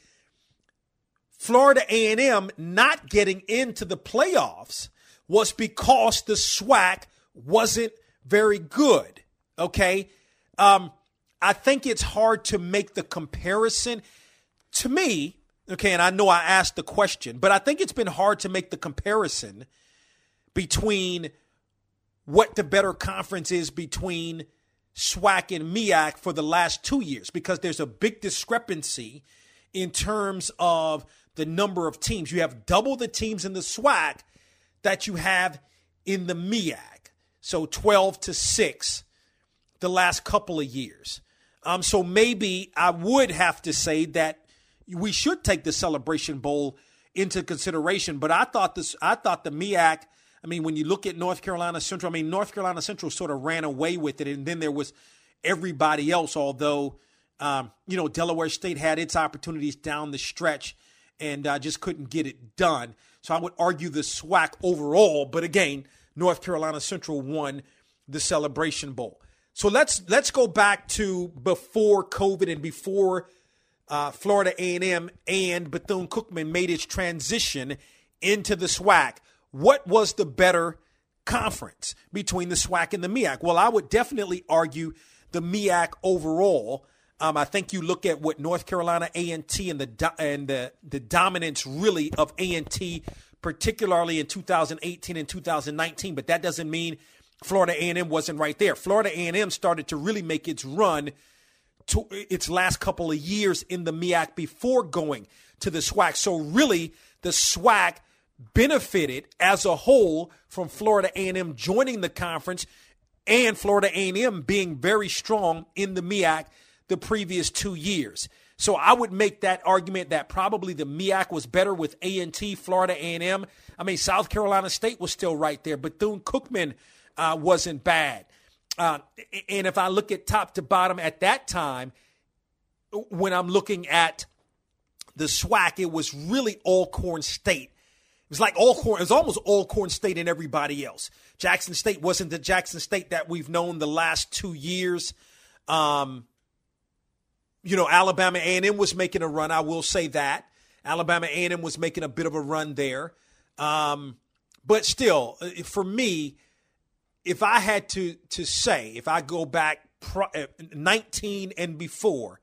Florida A&M not getting into the playoffs was because the SWAC wasn't very good. Okay? Um, I think it's hard to make the comparison. To me, okay, and I know I asked the question, but I think it's been hard to make the comparison between what the better conference is between SWAC and MEAC for the last two years because there's a big discrepancy in terms of the number of teams. You have double the teams in the SWAC that you have in the MEAC. So 12 to 6 the last couple of years. Um, so maybe I would have to say that we should take the Celebration Bowl into consideration. But I thought this I thought the MEAC, I mean, when you look at North Carolina Central, I mean, North Carolina Central sort of ran away with it, and then there was everybody else, although um, you know, Delaware State had its opportunities down the stretch and uh, just couldn't get it done. So I would argue the SWAC overall, but again, North Carolina Central won the Celebration Bowl. So let's let's go back to before COVID and before uh, Florida A&M and Bethune Cookman made its transition into the SWAC. What was the better conference between the SWAC and the MEAC? Well, I would definitely argue the MEAC overall. Um, I think you look at what North Carolina A and the and the the dominance really of A and T, particularly in 2018 and 2019. But that doesn't mean Florida A&M wasn't right there. Florida A&M started to really make its run to its last couple of years in the MEAC before going to the SWAC. So really, the SWAC benefited as a whole from Florida A&M joining the conference and Florida A&M being very strong in the MEAC the previous two years. So I would make that argument that probably the MEAC was better with A&T, Florida A&M. I mean, South Carolina State was still right there. Bethune Cookman uh, wasn't bad. Uh, and if I look at top to bottom at that time, when I'm looking at the SWAC, it was really Alcorn State. It was like Alcorn, it was almost Alcorn State and everybody else. Jackson State wasn't the Jackson State that we've known the last two years. Um, you know, Alabama A&M was making a run. I will say that Alabama A&M was making a bit of a run there. Um, but still, uh, for me, if I had to to say, if I go back uh, 19 and before,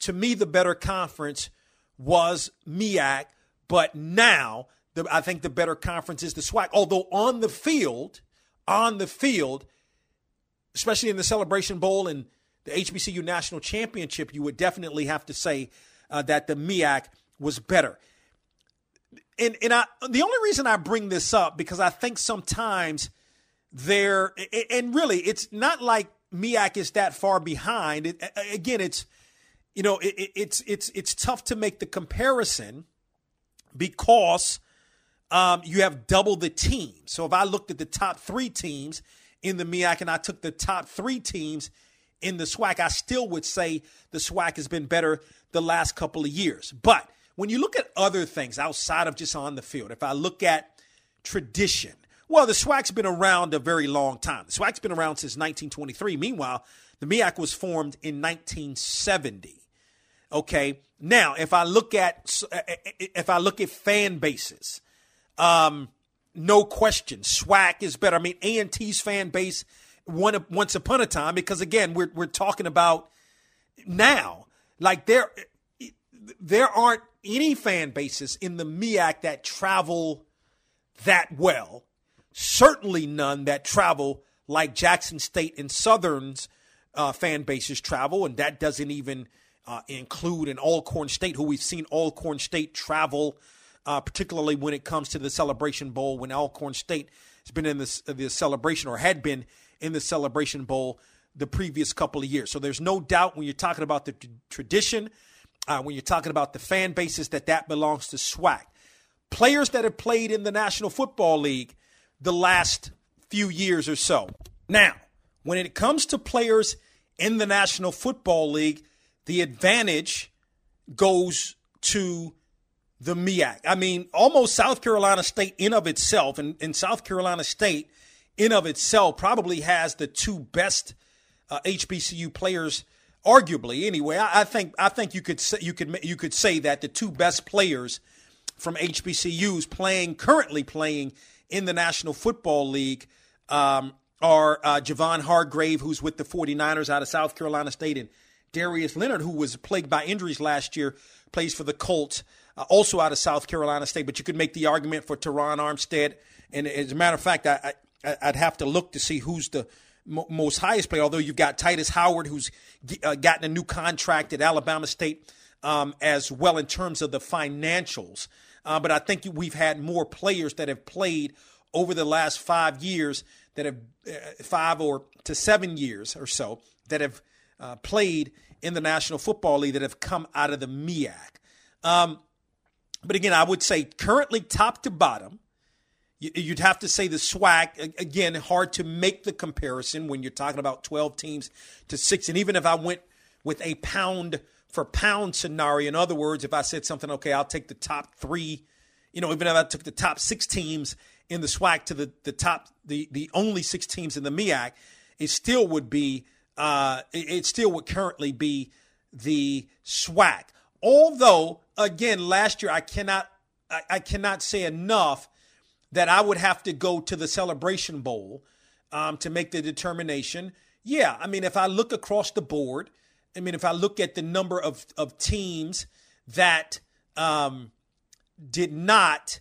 to me the better conference was MEAC, but now the, I think the better conference is the SWAC. Although on the field, on the field, especially in the Celebration Bowl and the HBCU National Championship, you would definitely have to say uh, that the MEAC was better. And and I the only reason I bring this up because I think sometimes there and really it's not like MEAC is that far behind. It, again, it's you know it, it's it's it's tough to make the comparison because um, you have double the team. So if I looked at the top three teams in the MEAC and I took the top three teams in the SWAC, I still would say the SWAC has been better the last couple of years. But when you look at other things outside of just on the field, if I look at tradition, well, the SWAC's been around a very long time. The SWAC's been around since 1923. Meanwhile, the MEAC was formed in 1970. Okay. Now, if I look at uh, uh, uh, if I look at fan bases, um, no question, SWAC is better. I mean, A and T's fan base one once upon a time because again, we're we're talking about now. Like there, there aren't any fan bases in the MEAC that travel that well. Certainly none that travel like Jackson State and Southern's uh, fan bases travel, and that doesn't even uh, include an Alcorn State, who we've seen Alcorn State travel, uh, particularly when it comes to the Celebration Bowl. When Alcorn State has been in this the celebration or had been in the Celebration Bowl the previous couple of years, so there's no doubt when you're talking about the t- tradition uh, when you're talking about the fan bases that that belongs to SWAC. Players that have played in the National Football League the last few years or so. Now, when it comes to players in the National Football League, the advantage goes to the MEAC. I mean, almost South Carolina State in of itself, and, and South Carolina State in of itself probably has the two best uh, HBCU players arguably anyway, I, I, think I think you could say, you could you could say that the two best players from HBCUs playing currently playing in the National Football League um, are uh, Javon Hargrave, who's with the 49ers out of South Carolina State, and Darius Leonard, who was plagued by injuries last year, plays for the Colts, uh, also out of South Carolina State. But you could make the argument for Terron Armstead, and as a matter of fact, I, I'd have to look to see who's the most highest player. Although you've got Tytus Howard, who's uh, gotten a new contract at Alabama State um, as well in terms of the financials. Uh, but I think we've had more players that have played over the last five years that have uh, five or to seven years or so that have uh, played in the National Football League that have come out of the MEAC. Um, but again, I would say currently top to bottom, You'd have to say the SWAC again. Hard to make the comparison when you're talking about 12 teams to six. And even if I went with a pound for pound scenario, in other words, if I said something, okay, I'll take the top three. You know, even if I took the top six teams in the SWAC to the the top the the only six teams in the MEAC, it still would be uh, it still would currently be the SWAC. Although, again, last year I cannot I, I cannot say enough that I would have to go to the Celebration Bowl um, to make the determination. Yeah, I mean, if I look across the board, I mean, if I look at the number of, of teams that um, did not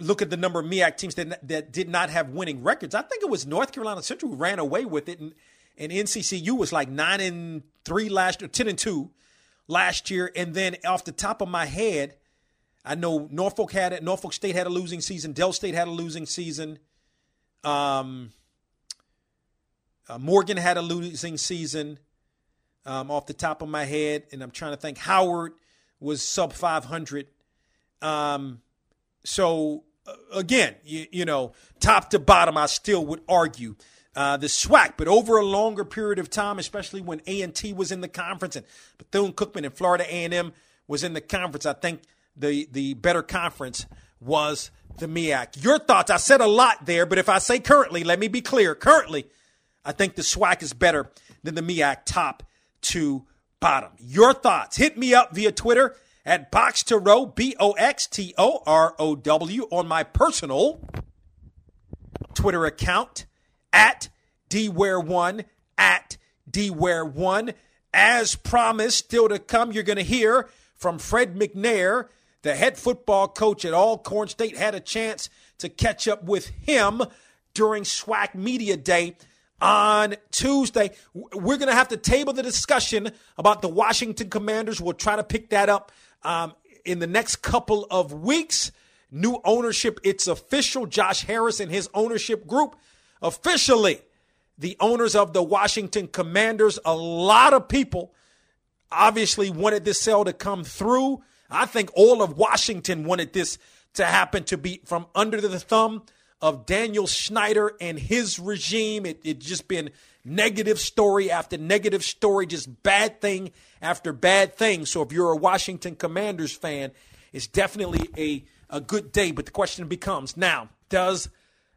look at the number of MEAC teams that, that did not have winning records, I think it was North Carolina Central who ran away with it, and, and NCCU was like nine and three last year, ten and two last year, and then off the top of my head, I know Norfolk had it. Norfolk State had a losing season. Del State had a losing season. Um, uh, Morgan had a losing season. Um, off the top of my head, and I'm trying to think. Howard was sub 500. Um, so uh, again, you, you, know, top to bottom, I still would argue uh, the SWAC, but over a longer period of time, especially when A and T was in the conference and Bethune Cookman and Florida A and M was in the conference, I think the the better conference was the MEAC. Your thoughts? I said a lot there, but if I say currently, let me be clear. Currently, I think the SWAC is better than the MEAC, top to bottom. Your thoughts? Hit me up via Twitter at Box to Row, B O X T O R O W, on my personal Twitter account at DWare1, at DWare1. As promised, still to come, you're going to hear from Fred McNair, the head football coach at Alcorn State, had a chance to catch up with him during SWAC Media Day on Tuesday. We're going to have to table the discussion about the Washington Commanders. We'll try to pick that up um, in the next couple of weeks. New ownership, it's official. Josh Harris and his ownership group officially the owners of the Washington Commanders. A lot of people obviously wanted this sale to come through. I think all of Washington wanted this to happen to be from under the thumb of Daniel Snyder and his regime. It, it just been negative story after negative story, just bad thing after bad thing. So if you're a Washington Commanders fan, it's definitely a, a good day. But the question becomes now, does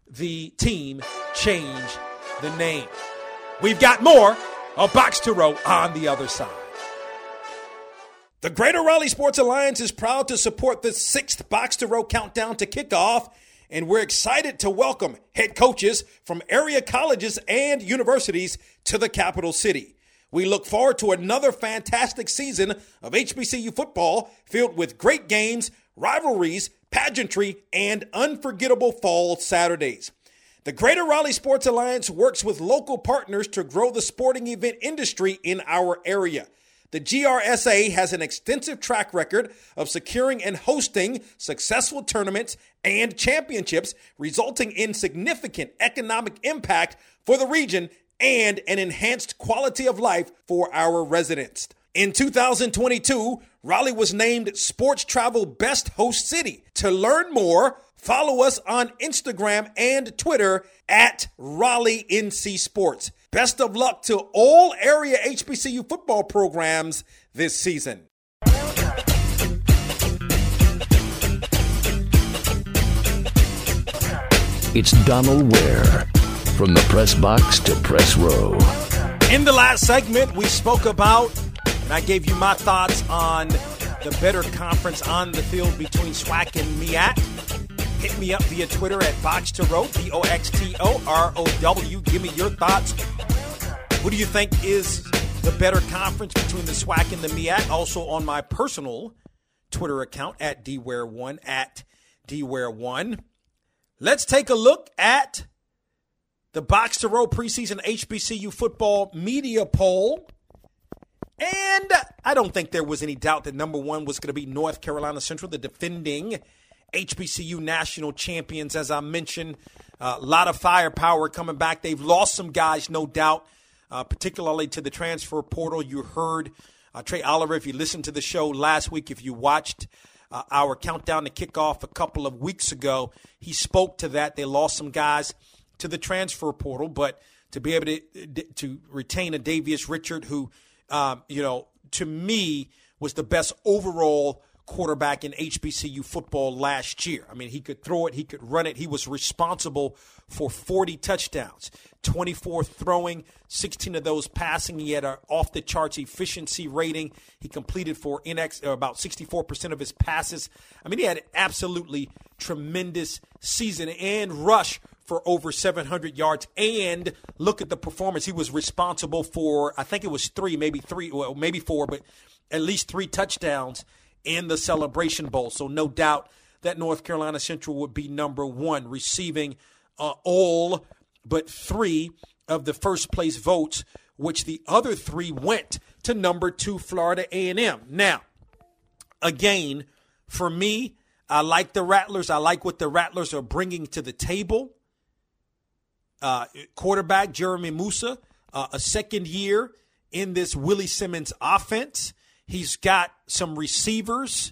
the team change the name? We've got more of Box to Row on the other side. The Greater Raleigh Sports Alliance is proud to support the sixth Box to Row countdown to kickoff, and we're excited to welcome head coaches from area colleges and universities to the capital city. We look forward to another fantastic season of HBCU football filled with great games, rivalries, pageantry, and unforgettable fall Saturdays. The Greater Raleigh Sports Alliance works with local partners to grow the sporting event industry in our area. The GRSA has an extensive track record of securing and hosting successful tournaments and championships, resulting in significant economic impact for the region and an enhanced quality of life for our residents. In 2022, Raleigh was named Sports Travel Best Host City. To learn more, follow us on Instagram and Twitter at Raleigh NC Sports. Best of luck to all area HBCU football programs this season. It's Donal Ware from the press box to press row. In the last segment, we spoke about, and I gave you my thoughts on the better conference on the field between SWAC and MEAC. Hit me up via Twitter at Box to Row, B O X T O R O W. Give me your thoughts. Who do you think is the better conference between the SWAC and the MEAC? Also on my personal Twitter account at DWare1 at DWare1. Let's take a look at the Box to Row preseason HBCU football media poll. And I don't think there was any doubt that number one was going to be North Carolina Central, the defending HBCU national champions, as I mentioned. A lot of firepower coming back. They've lost some guys, no doubt, uh, particularly to the transfer portal. You heard uh, Trei Oliver, if you listened to the show last week, if you watched uh, our countdown to kickoff a couple of weeks ago, he spoke to that. They lost some guys to the transfer portal, but to be able to to retain a Davius Richard, who, um, you know, to me was the best overall quarterback in HBCU football last year. I mean, he could throw it, he could run it. He was responsible for 40 touchdowns, 24 throwing, 16 of those passing. He had an off the charts efficiency rating. He completed for NX uh, about 64% of his passes. I mean, he had an absolutely tremendous season and rush for over 700 yards. And look at the performance. He was responsible for, I think it was three, maybe three, well, maybe four, but at least three touchdowns in the Celebration Bowl. So, no doubt that North Carolina Central would be number one, receiving uh, all but three of the first place votes, which the other three went to number two Florida A&M. Now, again, for me, I like the Rattlers. I like what the Rattlers are bringing to the table. Uh, quarterback Jeremy Moussa, uh, a second year in this Willie Simmons offense. He's got some receivers.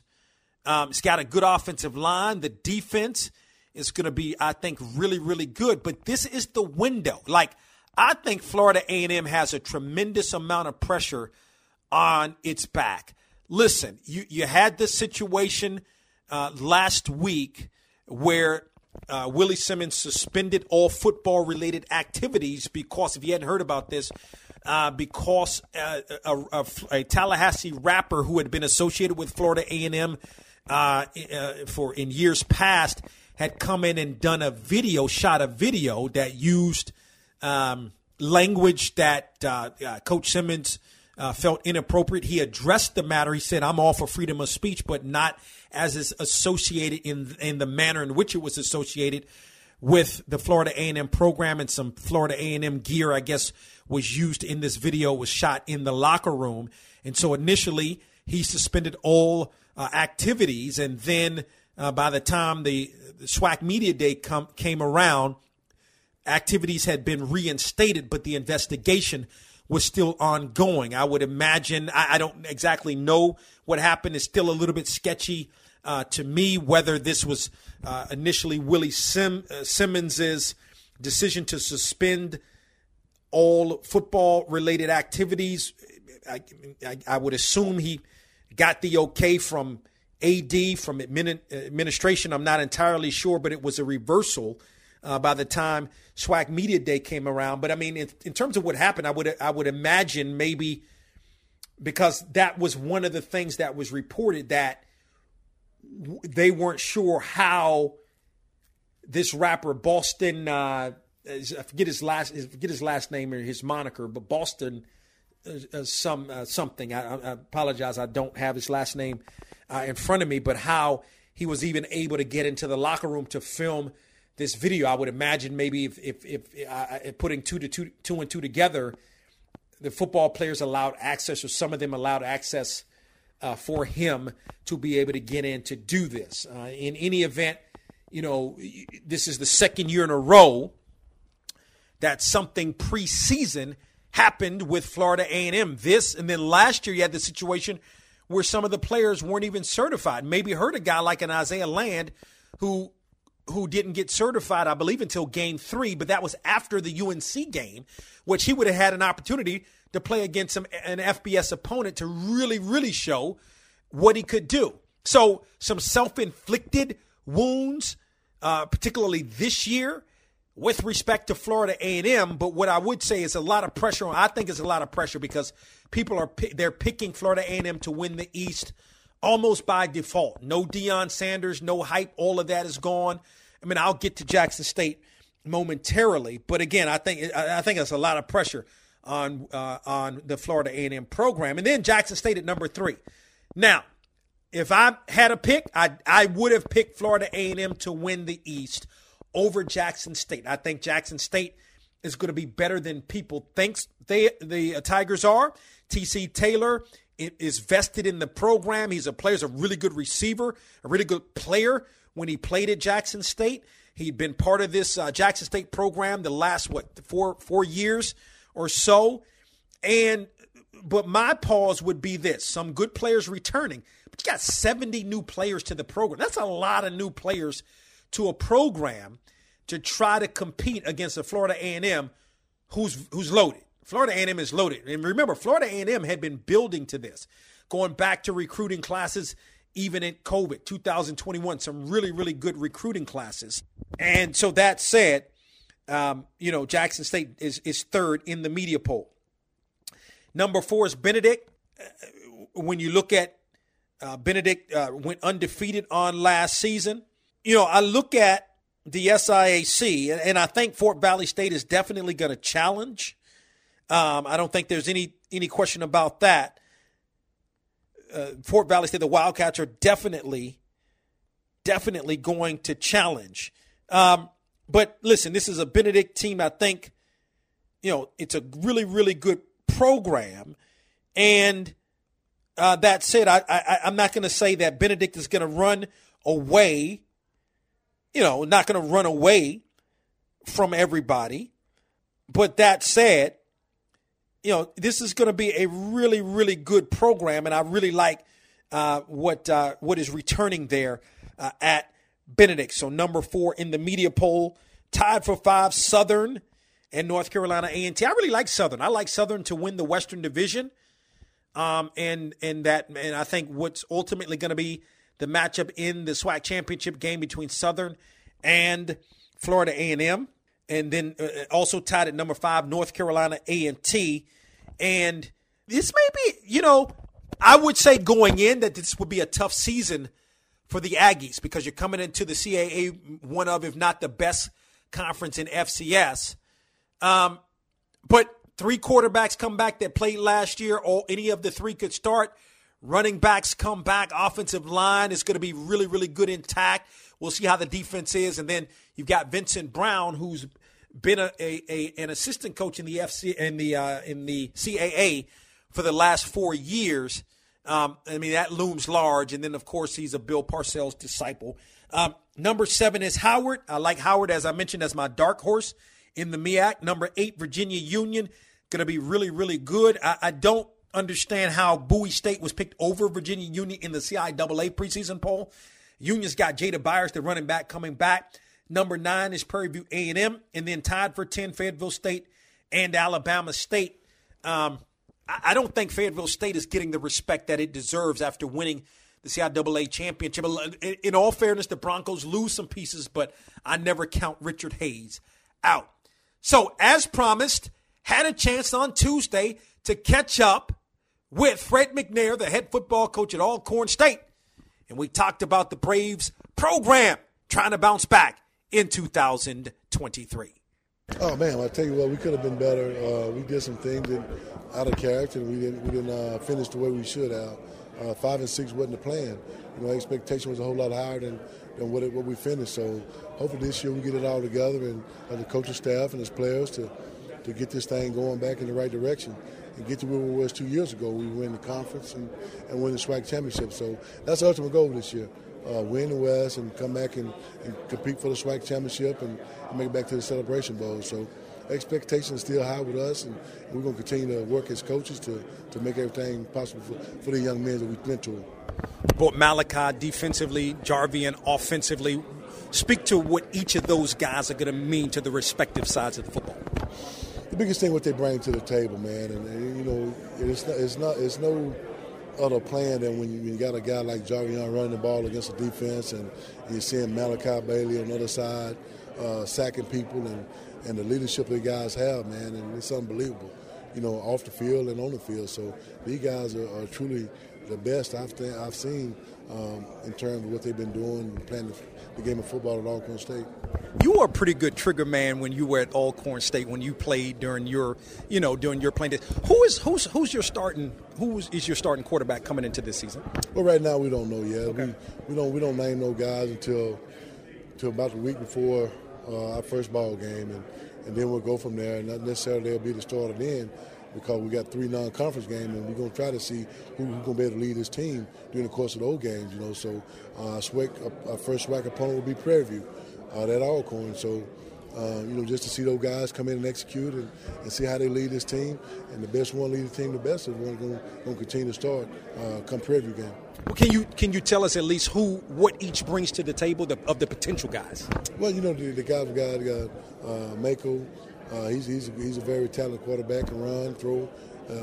Um, he's got a good offensive line. The defense is going to be, I think, really, really good. But this is the window. Like, I think Florida A&M has a tremendous amount of pressure on its back. Listen, you you had this situation uh, last week where uh, Willie Simmons suspended all football related activities because, if you hadn't heard about this, uh, because uh, a, a, a, Tallahassee rapper who had been associated with Florida A&M uh, uh, for in years past had come in and done a video, shot a video that used um, language that uh, Coach Simmons felt inappropriate. He addressed the matter. He said, "I'm all for freedom of speech, but not." As is associated in in the manner in which it was associated with the Florida A&M program and some Florida A&M gear I guess was used in this video was shot in the locker room and so initially he suspended all uh, activities and then uh, by the time the, the SWAC media day come, came around activities had been reinstated but the investigation was still ongoing. I would imagine, I, I don't exactly know what happened. It's still a little bit sketchy uh, to me whether this was uh, initially Willie Sim, uh, Simmons's decision to suspend all football related activities. I, I, I, would assume he got the okay from AD, from admin, administration. I'm not entirely sure, but it was a reversal uh, by the time SWAC Media Day came around. But I mean, in, in terms of what happened, I would I would imagine maybe because that was one of the things that was reported that they weren't sure how this rapper Boston uh, I forget his last I forget his last name or his moniker, but Boston uh, uh some uh, something. I, I, apologize, I don't have his last name uh, in front of me, but how he was even able to get into the locker room to film this video. I would imagine maybe if if, if, if putting two to two two and two together, the football players allowed access, or some of them allowed access uh, for him to be able to get in to do this. Uh, in any event, you know, this is the second year in a row that something preseason happened with Florida A&M. This and then last year you had the situation where some of the players weren't even certified. Maybe heard a guy like an Isaiah Land who who didn't get certified, I believe, until game three, but that was after the UNC game, which he would have had an opportunity to play against some, an FBS opponent to really, really show what he could do. So, some self inflicted wounds, uh, particularly this year, with respect to Florida A&M. But what I would say is a lot of pressure. On, I think it's a lot of pressure because people are they're picking Florida A&M to win the East almost by default. No Deion Sanders, no hype. All of that is gone. I mean, I'll get to Jackson State momentarily, but again, I think I think it's a lot of pressure on uh, on the Florida A&M program, and then Jackson State at number three. Now, if I had a pick, I I would have picked Florida A&M to win the East over Jackson State. I think Jackson State is going to be better than people think they the Tigers are. TC Taylor is vested in the program. He's a player, he's a really good receiver, a really good player when he played at Jackson State. He'd been part of this uh, Jackson State program the last what four four years or so, and but my pause would be this: some good players returning, but you got seventy new players to the program. That's a lot of new players to a program to try to compete against a Florida A and M who's who's loaded. Florida A&M is loaded, and remember, Florida A&M had been building to this, going back to recruiting classes even in COVID 2021, some really, really good recruiting classes. And so that said, um, you know, Jackson State is, is third in the media poll. Number four is Benedict. Uh, when you look at uh, Benedict uh, went undefeated on last season. You know, I look at the SIAC, and, and I think Fort Valley State is definitely going to challenge. Um, I don't think there's any any question about that uh, Fort Valley State, the Wildcats are definitely, definitely going to challenge. Um, but listen, this is a Benedict team. I think, you know, it's a really, really good program. And uh, that said, I, I, I'm not going to say that Benedict is going to run away. You know, not going to run away from everybody. But that said, you know, this is going to be a really, really good program, and I really like uh, what uh, what is returning there uh, at Benedict. So number four in the media poll, tied for five, Southern and North Carolina A&T. I really like Southern. I like Southern to win the Western Division. Um, and and that and I think what's ultimately going to be the matchup in the SWAC championship game between Southern and Florida A&M, and then uh, also tied at number five North Carolina A&T. And this may be, you know, I would say going in that this would be a tough season for the Aggies because you're coming into the CAA, one of, if not the best conference in FCS. Um, but three quarterbacks come back that played last year, or any of the three could start. Running backs come back. Offensive line is going to be really, really good intact. We'll see how the defense is. And then you've got Vincent Brown, who's been a, a, a an assistant coach in the FC in the uh, in the CAA for the last four years. Um, I mean that looms large. And then of course he's a Bill Parcells disciple. Um, number seven is Howard. I like Howard as I mentioned as my dark horse in the MEAC. Number eight, Virginia Union, going to be really really good. I, I don't understand how Bowie State was picked over Virginia Union in the CIAA preseason poll. Union's got Jada Byers, the running back, coming back. Number nine is Prairie View A&M, and then tied for 10, Fayetteville State and Alabama State. Um, I, don't think Fayetteville State is getting the respect that it deserves after winning the CIAA championship. In, in all fairness, the Broncos lose some pieces, but I never count Richard Hayes out. So, as promised, had a chance on Tuesday to catch up with Fred McNair, the head football coach at Alcorn State. And we talked about the Braves program trying to bounce back in 2023. Oh man, I tell you what, we could have been better. Uh, we did some things that, out of character, we didn't we didn't uh, finish the way we should have. Uh, five and six wasn't the plan. You know, expectation was a whole lot higher than, than what it, what we finished. So hopefully this year we get it all together and, and the coaching staff and his players to to get this thing going back in the right direction and get to where we was two years ago. We win the conference and, and win the SWAC championship. So that's the ultimate goal this year. Uh, win the West and come back and, and compete for the SWAC championship and, and, make it back to the Celebration Bowl. So expectations still high with us, and we're going to continue to work as coaches to, to make everything possible for, for the young men that we mentor. Both Malachi defensively, Jarveon offensively. Speak to what each of those guys are going to mean to the respective sides of the football the biggest thing what they bring to the table, man, and, and you know, it's not, it's not, it's no other plan than when you, when you got a guy like Jarveon running the ball against the defense, and you're seeing Malachi Bailey on the other side uh, sacking people, and and the leadership the guys have, man, and it's unbelievable, you know, off the field and on the field. So these guys are, are truly the best I've, th- I've seen um, in terms of what they've been doing and playing the game of football at Alcorn State. You were a pretty good trigger man when you were at Alcorn State when you played during your, you know, during your playing days. Who is who's who's your starting who is your starting quarterback coming into this season? Well, right now we don't know yet. Okay. We, we don't we don't name no guys until until about the week before uh, our first ball game, and, and then we'll go from there. And not necessarily they'll be the starter then because we got three non-conference games, and we're going to try to see who's going to be able to lead this team during the course of those games. You know, so uh, SWAC, our first SWAC opponent will be Prairie View uh, at Alcorn. So. Uh, you know, just to see those guys come in and execute and, and, see how they lead this team. And the best one lead the team the best is one going to continue to start uh, come Prairie View game. Well, can you can you tell us at least who what each brings to the table the, of the potential guys? Well, you know the, the guys we got, got uh, Mako, uh, he's, he's, he's a very talented quarterback, can run, throw. Uh,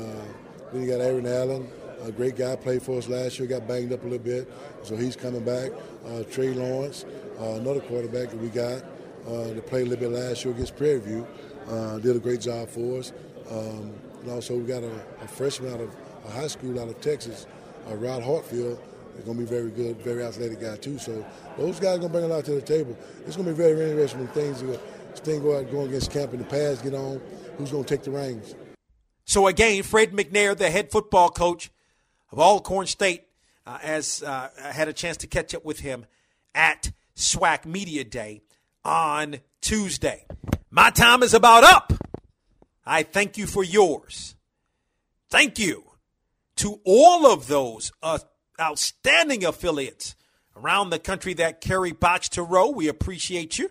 then you got Aaron Allen, a great guy, played for us last year, got banged up a little bit, so he's coming back. Uh, Trey Lawrence, uh, another quarterback that we got, uh, that played a little bit last year against Prairie View, uh, did a great job for us. Um, and also we got a, a, freshman out of a high school out of Texas, Rod Hartfield, He's going to be very good, very athletic guy too. So those guys are going to bring a lot to the table. It's going to be very, interesting things thing go out going against camp in the past, get on, who's going to take the reins? So again, Fred McNair, the head football coach of Alcorn State, uh, as uh, I had a chance to catch up with him at SWAC Media Day on Tuesday. My time is about up. I thank you for yours. Thank you to all of those uh, outstanding affiliates around the country that carry Box to Row. We appreciate you.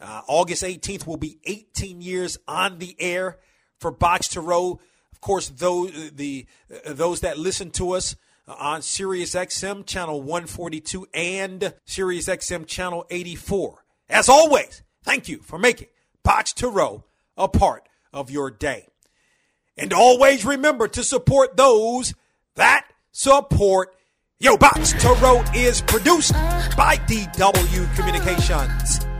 Uh, August 18th will be 18 years on the air for Box to Row. Of course, those the uh, those that listen to us on Sirius XM channel 142 and Sirius XM channel 84. As always, thank you for making Box to Row a part of your day. And always remember to support those that support Yo Box to Row is produced by DW Communications.